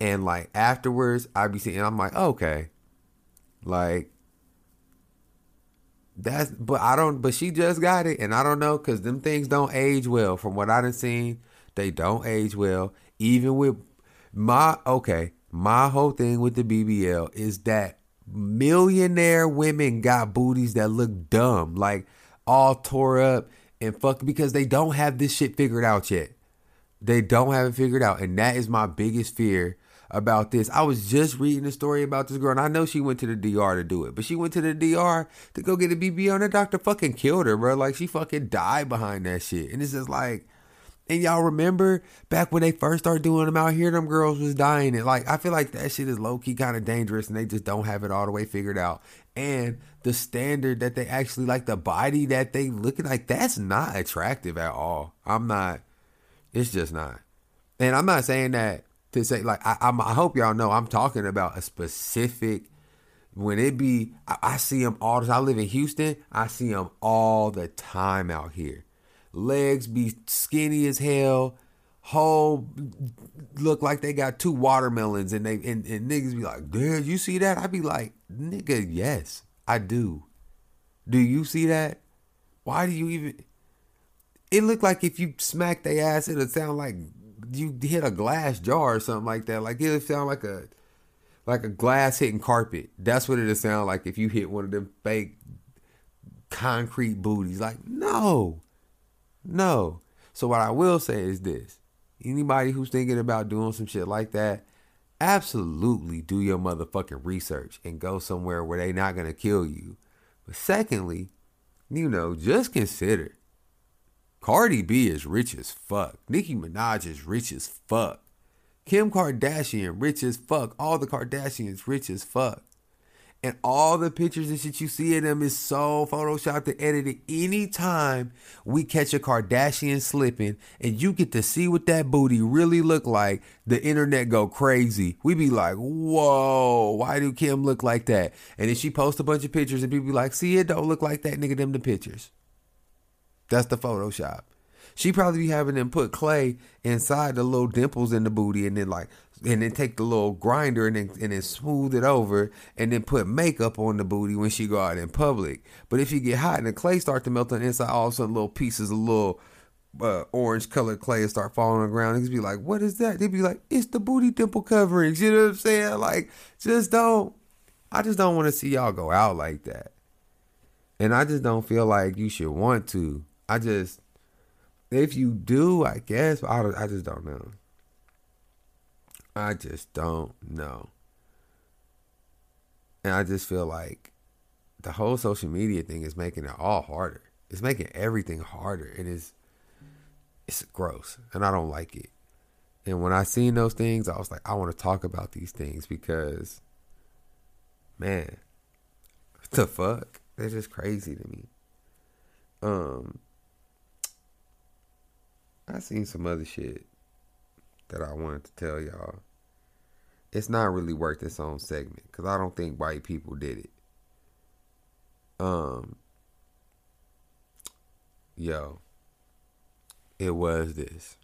and like afterwards i be seeing i'm like okay like that's but i don't but she just got it and i don't know because them things don't age well from what i done seen they don't age well. Even with my okay, my whole thing with the BBL is that millionaire women got booties that look dumb, like all tore up and fuck because they don't have this shit figured out yet. They don't have it figured out, and that is my biggest fear about this. I was just reading a story about this girl, and I know she went to the DR to do it, but she went to the DR to go get a BBL, and the doctor fucking killed her, bro. Like she fucking died behind that shit, and it's just like and y'all remember back when they first started doing them out here, them girls was dying. And like, I feel like that shit is low key kind of dangerous and they just don't have it all the way figured out. And the standard that they actually like, the body that they looking like, that's not attractive at all. I'm not, it's just not. And I'm not saying that to say, like, I, I'm, I hope y'all know I'm talking about a specific, when it be, I, I see them all. I live in Houston, I see them all the time out here legs be skinny as hell, whole look like they got two watermelons, and they and, and niggas be like, "Dude, you see that?" I be like, "Nigga, yes, I do." Do you see that? Why do you even? It looked like if you smack their ass, it'd sound like you hit a glass jar or something like that. Like it'd sound like a like a glass hitting carpet. That's what it'd sound like if you hit one of them fake concrete booties. Like no, no. So what I will say is this. Anybody who's thinking about doing some shit like that, absolutely do your motherfucking research and go somewhere where they not gonna kill you. But secondly, you know, just consider Cardi B is rich as fuck. Nicki Minaj is rich as fuck. Kim Kardashian rich as fuck. All the Kardashians rich as fuck. And all the pictures and shit you see of them is so photoshopped and edited. Anytime we catch a Kardashian slipping and you get to see what that booty really look like, the internet go crazy. We be like, whoa, why do Kim look like that? And then she post a bunch of pictures and people be like, see, it don't look like that, nigga, them the pictures. That's the Photoshop. She probably be having them put clay inside the little dimples in the booty and then like and then take the little grinder and then and then smooth it over and then put makeup on the booty when she go out in public. But if you get hot and the clay start to melt on the inside, all of a sudden little pieces of little uh, orange colored clay start falling on the ground. Niggas be like, what is that? They be like, it's the booty dimple coverings. You know what I'm saying? Like, just don't. I just don't want to see y'all go out like that. And I just don't feel like you should want to. I just if you do, I guess, I, I just don't know. I just don't know. And I just feel like the whole social media thing is making it all harder. It's making everything harder. It is it's gross and I don't like it. And when I seen those things, I was like, I want to talk about these things because man, the fuck? They're just crazy to me. Um I seen some other shit that I wanted to tell y'all. It's not really worth its own segment because I don't think white people did it. Um, yo, it was this,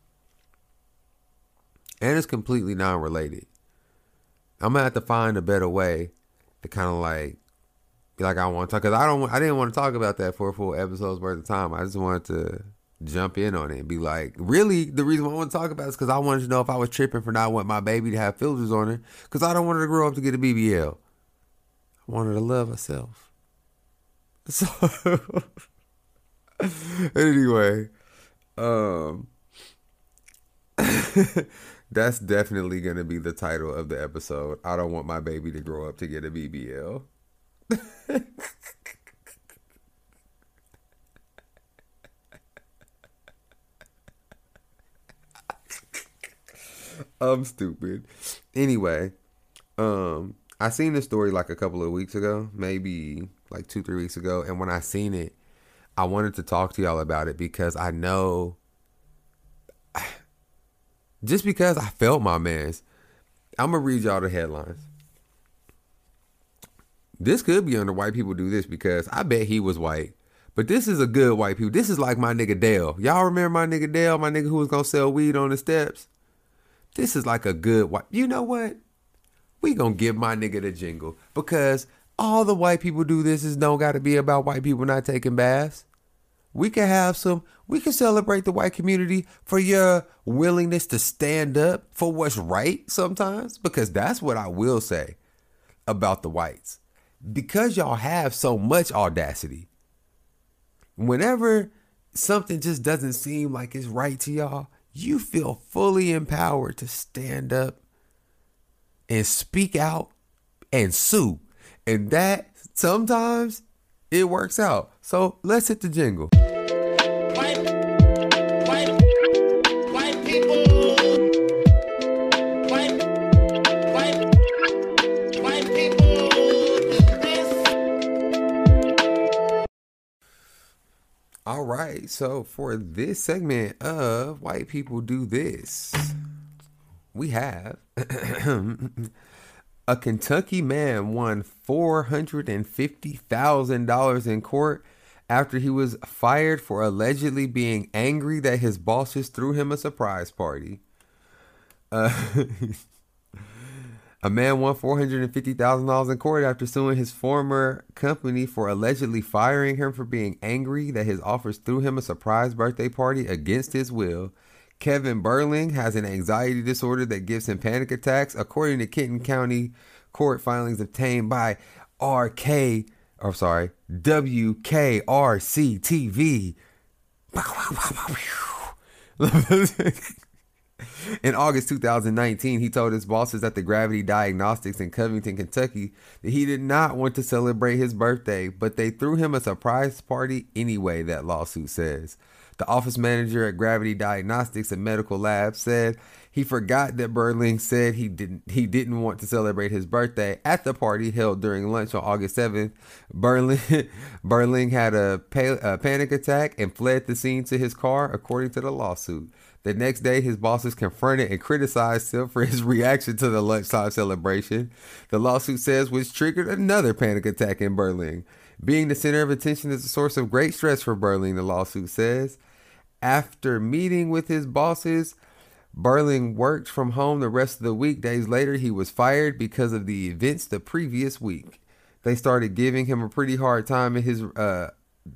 and it's completely non-related. I'm gonna have to find a better way to kind of like be like I want to talk because I don't I didn't want to talk about that for a full episode's worth of time. I just wanted to jump in on it and be like, really, the reason why I want to talk about it is because I wanted to know if I was tripping for not wanting my baby to have filters on her because I don't want her to grow up to get a BBL. I want her to love herself. So, anyway, um, That's definitely going to be the title of the episode. I don't want my baby to grow up to get a BBL. I'm stupid. Anyway, um, I seen this story like a couple of weeks ago, maybe like two, three weeks ago, and when I seen it, I wanted to talk to y'all about it because I know just because I felt my man's. I'm gonna read y'all the headlines. This could be under white people do this because I bet he was white. But this is a good white people. This is like my nigga Dale. Y'all remember my nigga Dale, my nigga who was gonna sell weed on the steps? This is like a good white. You know what? We gonna give my nigga the jingle because all the white people do this is don't gotta be about white people not taking baths. We can have some, we can celebrate the white community for your willingness to stand up for what's right sometimes, because that's what I will say about the whites. Because y'all have so much audacity, whenever something just doesn't seem like it's right to y'all, you feel fully empowered to stand up and speak out and sue. And that sometimes it works out. So let's hit the jingle. All right, so for this segment of White People Do This, we have a Kentucky man won $450,000 in court after he was fired for allegedly being angry that his bosses threw him a surprise party. Uh, a man won $450,000 in court after suing his former company for allegedly firing him for being angry that his offers threw him a surprise birthday party against his will. Kevin Berling has an anxiety disorder that gives him panic attacks, according to Kenton County court filings obtained by RK, or sorry, WKRC TV. In August 2019, he told his bosses at the Gravity Diagnostics in Covington, Kentucky, that he did not want to celebrate his birthday, but they threw him a surprise party anyway, that lawsuit says. The office manager at Gravity Diagnostics, and medical lab, said he forgot that Berling said he didn't he didn't want to celebrate his birthday at the party held during lunch on August 7th. Berling Berling had a, pa- a panic attack and fled the scene to his car, according to the lawsuit. The next day, his bosses confronted and criticized him for his reaction to the lunchtime celebration. The lawsuit says, which triggered another panic attack in Berling. Being the center of attention is a source of great stress for Berling, the lawsuit says. After meeting with his bosses, Berling worked from home the rest of the week. Days later, he was fired because of the events the previous week. They started giving him a pretty hard time in his uh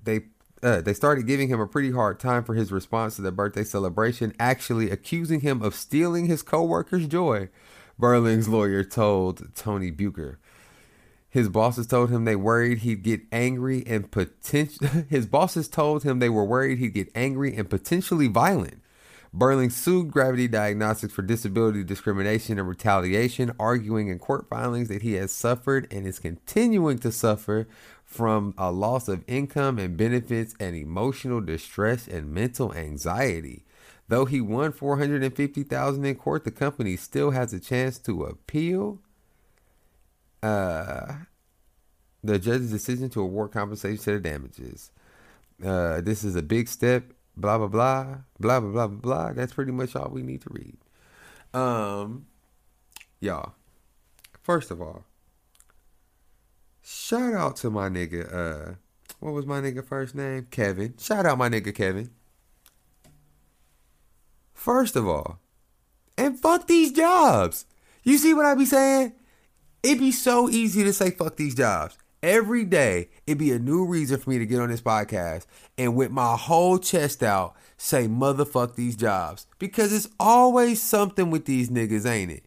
they uh, they started giving him a pretty hard time for his response to the birthday celebration, actually accusing him of stealing his coworker's joy. Berling's lawyer told Tony Bucher. His bosses told him they worried he'd get angry and potential. His bosses told him they were worried he'd get angry and potentially violent. Berling sued Gravity Diagnostics for disability discrimination and retaliation, arguing in court filings that he has suffered and is continuing to suffer from a loss of income and benefits and emotional distress and mental anxiety. Though he won 450,000 in court, the company still has a chance to appeal uh, the judge's decision to award compensation to the damages. Uh, this is a big step. Blah blah blah blah blah blah blah blah. That's pretty much all we need to read. Um, y'all. First of all, shout out to my nigga. Uh, what was my nigga first name? Kevin. Shout out my nigga Kevin. First of all, and fuck these jobs. You see what I be saying? It'd be so easy to say fuck these jobs. Every day, it'd be a new reason for me to get on this podcast and with my whole chest out say motherfuck these jobs. Because it's always something with these niggas, ain't it?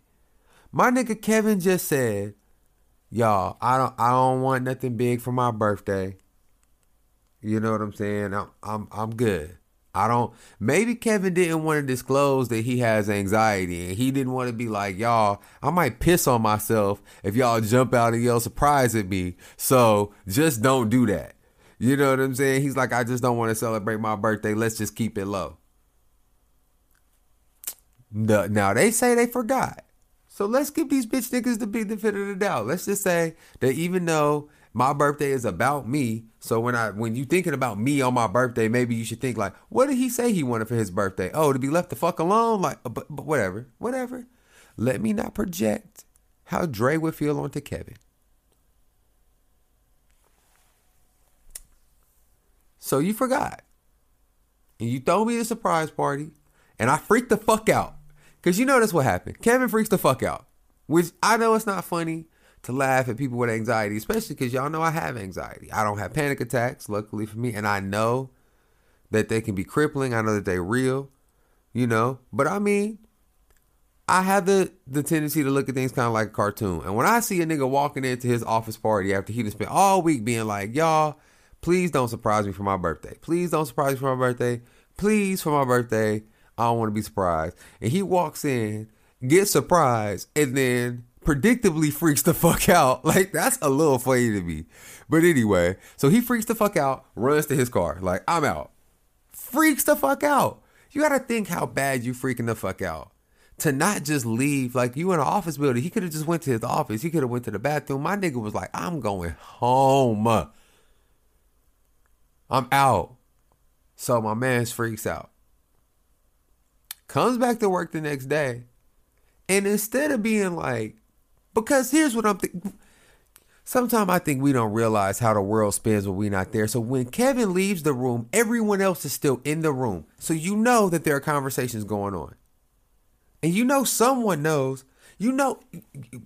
My nigga Kevin just said, Y'all, I don't I don't want nothing big for my birthday. You know what I'm saying? I'm I'm I'm good. I don't. Maybe Kevin didn't want to disclose that he has anxiety, and he didn't want to be like, y'all. I might piss on myself if y'all jump out and yell surprise at me. So just don't do that. You know what I'm saying? He's like, I just don't want to celebrate my birthday. Let's just keep it low. No, now they say they forgot. So let's give these bitch niggas the benefit of the doubt. Let's just say that even though my birthday is about me, so when I when you thinking about me on my birthday, maybe you should think like, what did he say he wanted for his birthday? Oh, to be left the fuck alone? Like, uh, but, but whatever, whatever. Let me not project how Dre would feel onto Kevin. So you forgot. And you throw me the surprise party, and I freaked the fuck out. Cause you know that's what happened. Kevin freaks the fuck out. Which I know it's not funny to laugh at people with anxiety, especially because y'all know I have anxiety. I don't have panic attacks, luckily for me, and I know that they can be crippling. I know that they're real, you know. But I mean, I have the the tendency to look at things kind of like a cartoon. And when I see a nigga walking into his office party after he just spent all week being like, y'all, please don't surprise me for my birthday. Please don't surprise me for my birthday. Please for my birthday. I don't want to be surprised. And he walks in, gets surprised, and then predictably freaks the fuck out. Like that's a little funny to me. But anyway, so he freaks the fuck out, runs to his car. Like, I'm out. Freaks the fuck out. You gotta think how bad you freaking the fuck out. To not just leave, like you in an office building, he could have just went to his office. He could have went to the bathroom. My nigga was like, I'm going home. I'm out. So my man's freaks out. Comes back to work the next day. And instead of being like, because here's what I'm thinking. Sometimes I think we don't realize how the world spins when we're not there. So when Kevin leaves the room, everyone else is still in the room. So you know that there are conversations going on. And you know someone knows. You know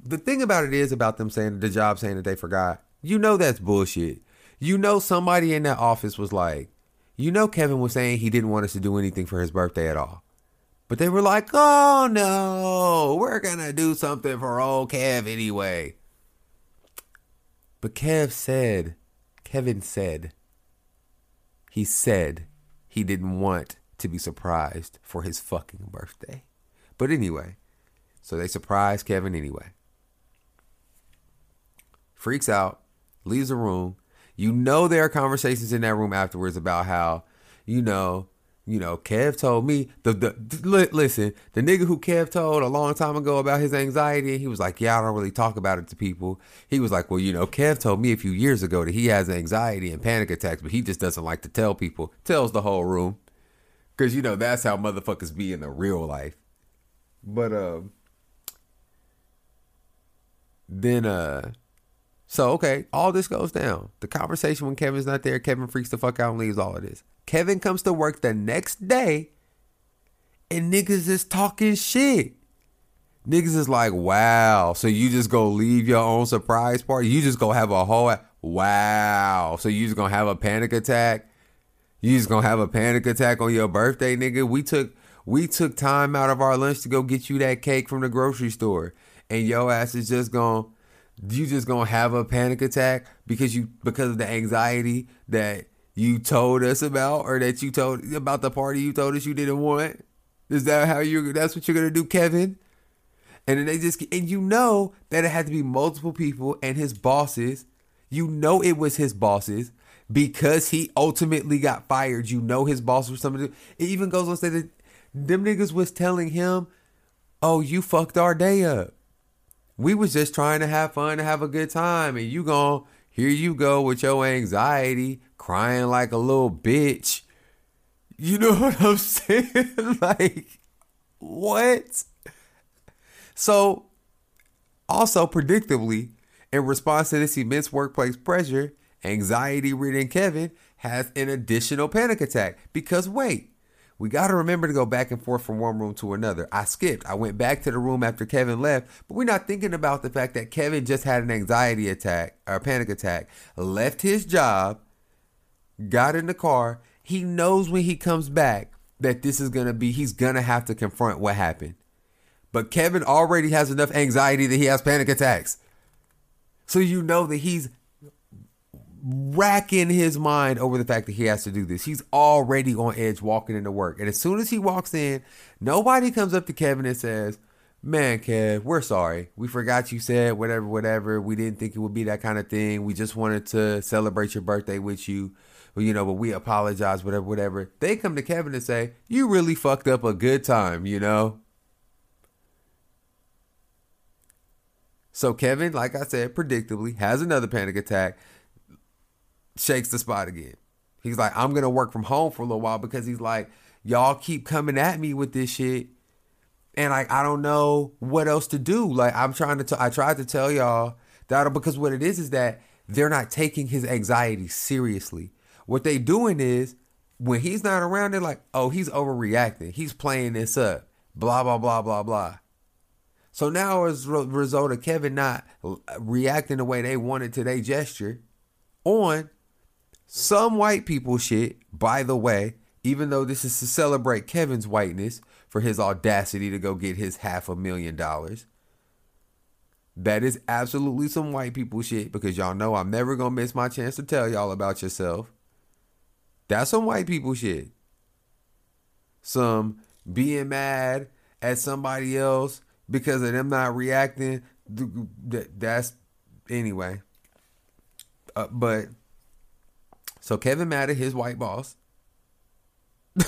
the thing about it is about them saying the job saying that they forgot. You know that's bullshit. You know somebody in that office was like, you know Kevin was saying he didn't want us to do anything for his birthday at all. But they were like, oh no, we're going to do something for old Kev anyway. But Kev said, Kevin said, he said he didn't want to be surprised for his fucking birthday. But anyway, so they surprised Kevin anyway. Freaks out, leaves the room. You know there are conversations in that room afterwards about how, you know, you know, Kev told me the the listen, the nigga who Kev told a long time ago about his anxiety, he was like, "Yeah, I don't really talk about it to people." He was like, "Well, you know, Kev told me a few years ago that he has anxiety and panic attacks, but he just doesn't like to tell people." Tells the whole room, cause you know that's how motherfuckers be in the real life. But um, then uh, so okay, all this goes down. The conversation when Kevin's not there, Kevin freaks the fuck out and leaves all of this. Kevin comes to work the next day and niggas is talking shit. Niggas is like, wow. So you just go leave your own surprise party? You just go have a whole wow. So you just gonna have a panic attack? You just gonna have a panic attack on your birthday, nigga? We took we took time out of our lunch to go get you that cake from the grocery store. And your ass is just gonna you just gonna have a panic attack because you because of the anxiety that you told us about or that you told about the party you told us you didn't want? Is that how you that's what you're gonna do, Kevin? And then they just and you know that it had to be multiple people and his bosses. You know it was his bosses because he ultimately got fired. You know his boss was somebody. It even goes on to say that them niggas was telling him, "Oh, you fucked our day up. We was just trying to have fun, to have a good time, and you gon' here you go with your anxiety, crying like a little bitch. You know what I'm saying? like, what? So, also predictably, in response to this immense workplace pressure, anxiety ridden Kevin has an additional panic attack. Because, wait, we got to remember to go back and forth from one room to another. I skipped. I went back to the room after Kevin left, but we're not thinking about the fact that Kevin just had an anxiety attack or panic attack, left his job, got in the car. He knows when he comes back that this is going to be, he's going to have to confront what happened. But Kevin already has enough anxiety that he has panic attacks. So you know that he's racking his mind over the fact that he has to do this. He's already on edge walking into work. And as soon as he walks in, nobody comes up to Kevin and says, Man, Kev, we're sorry. We forgot you said whatever, whatever. We didn't think it would be that kind of thing. We just wanted to celebrate your birthday with you. You know, but we apologize, whatever, whatever. They come to Kevin and say, You really fucked up a good time, you know? So Kevin, like I said, predictably has another panic attack, shakes the spot again. He's like, I'm gonna work from home for a little while because he's like, y'all keep coming at me with this shit, and like I don't know what else to do. Like I'm trying to, t- I tried to tell y'all that because what it is is that they're not taking his anxiety seriously. What they doing is when he's not around, they're like, oh, he's overreacting. He's playing this up. Blah blah blah blah blah. So now, as a result of Kevin not reacting the way they wanted to their gesture on some white people shit, by the way, even though this is to celebrate Kevin's whiteness for his audacity to go get his half a million dollars. That is absolutely some white people shit because y'all know I'm never to miss my chance to tell y'all about yourself. That's some white people shit. Some being mad at somebody else because of them not reacting. That's anyway. Uh, but so Kevin at his white boss.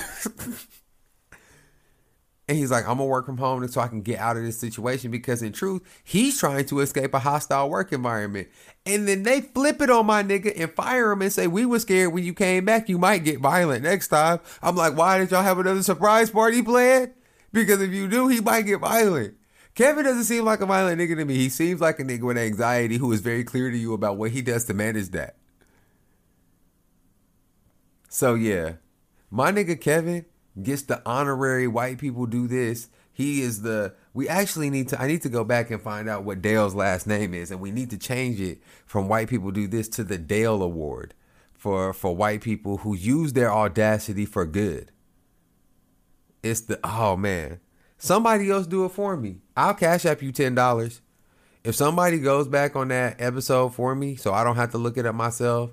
and he's like, I'm gonna work from home so I can get out of this situation because in truth, he's trying to escape a hostile work environment. And then they flip it on my nigga and fire him and say, We were scared when you came back, you might get violent next time. I'm like, why did y'all have another surprise party planned? Because if you do, he might get violent. Kevin doesn't seem like a violent nigga to me. He seems like a nigga with anxiety who is very clear to you about what he does to manage that. So yeah, my nigga Kevin gets the honorary white people do this. He is the we actually need to I need to go back and find out what Dale's last name is and we need to change it from white people do this to the Dale award for for white people who use their audacity for good. It's the oh man. Somebody else do it for me. I'll cash app you ten dollars. If somebody goes back on that episode for me, so I don't have to look it up myself,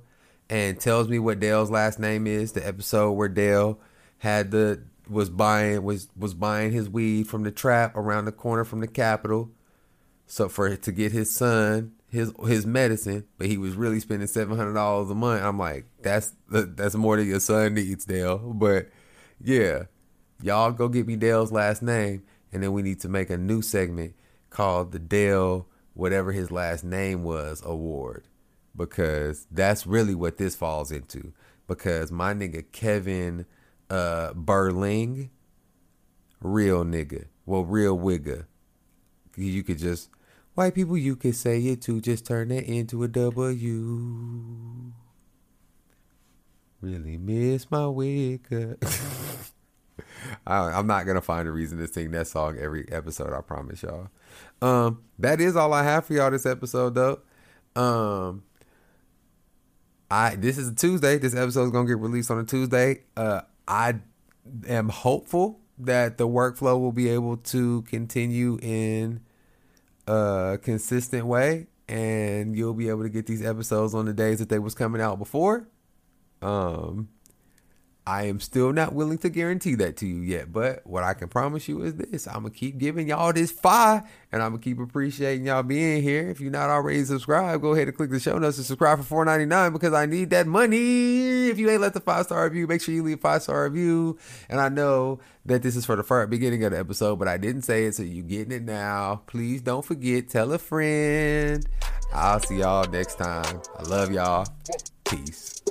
and tells me what Dale's last name is, the episode where Dale had the was buying was was buying his weed from the trap around the corner from the Capitol, so for to get his son his his medicine, but he was really spending seven hundred dollars a month. I'm like, that's that's more than your son needs, Dale. But yeah, y'all go get me Dale's last name, and then we need to make a new segment called the Dale whatever his last name was award because that's really what this falls into because my nigga Kevin uh Berling real nigga well real wigger you could just white people you could say it too just turn that into a W really miss my wigger I, am not gonna find a reason to sing that song every episode. I promise y'all. Um, that is all I have for y'all this episode, though. Um, I this is a Tuesday. This episode is gonna get released on a Tuesday. Uh, I am hopeful that the workflow will be able to continue in a consistent way, and you'll be able to get these episodes on the days that they was coming out before. Um, I am still not willing to guarantee that to you yet, but what I can promise you is this: I'm gonna keep giving y'all this fire, and I'm gonna keep appreciating y'all being here. If you're not already subscribed, go ahead and click the show notes and subscribe for $4.99 because I need that money. If you ain't left a five star review, make sure you leave a five star review. And I know that this is for the first beginning of the episode, but I didn't say it, so you're getting it now. Please don't forget. Tell a friend. I'll see y'all next time. I love y'all. Peace.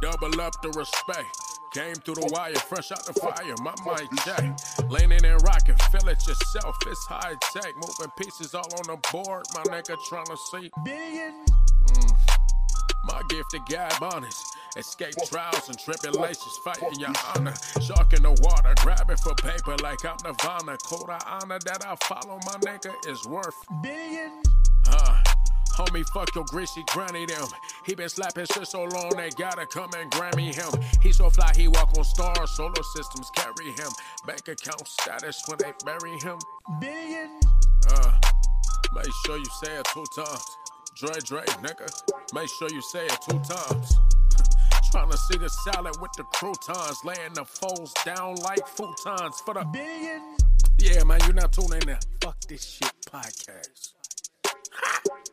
Double up the respect. Came through the wire, fresh out the fire, my mind check. Leaning and rocking, feel it yourself, it's high tech. Moving pieces all on the board, my nigga trying to see. Billions. Mm. My gift to God honest. Escape trials and tribulations, fighting your honor. Shark in the water, grabbing for paper like I'm Nirvana. Code of honor that I follow, my nigga, is worth billions. Huh. Homie, fuck your greasy granny them. He been slapping shit so long they gotta come and Grammy him. He so fly he walk on stars, solar systems carry him. Bank account status when they bury him. Billion. Uh, make sure you say it two times. Dre Dre, nigga. Make sure you say it two times. Trying to see the salad with the croutons, laying the foes down like futons for the billion. Yeah, man, you're not tuning in. Fuck this shit podcast.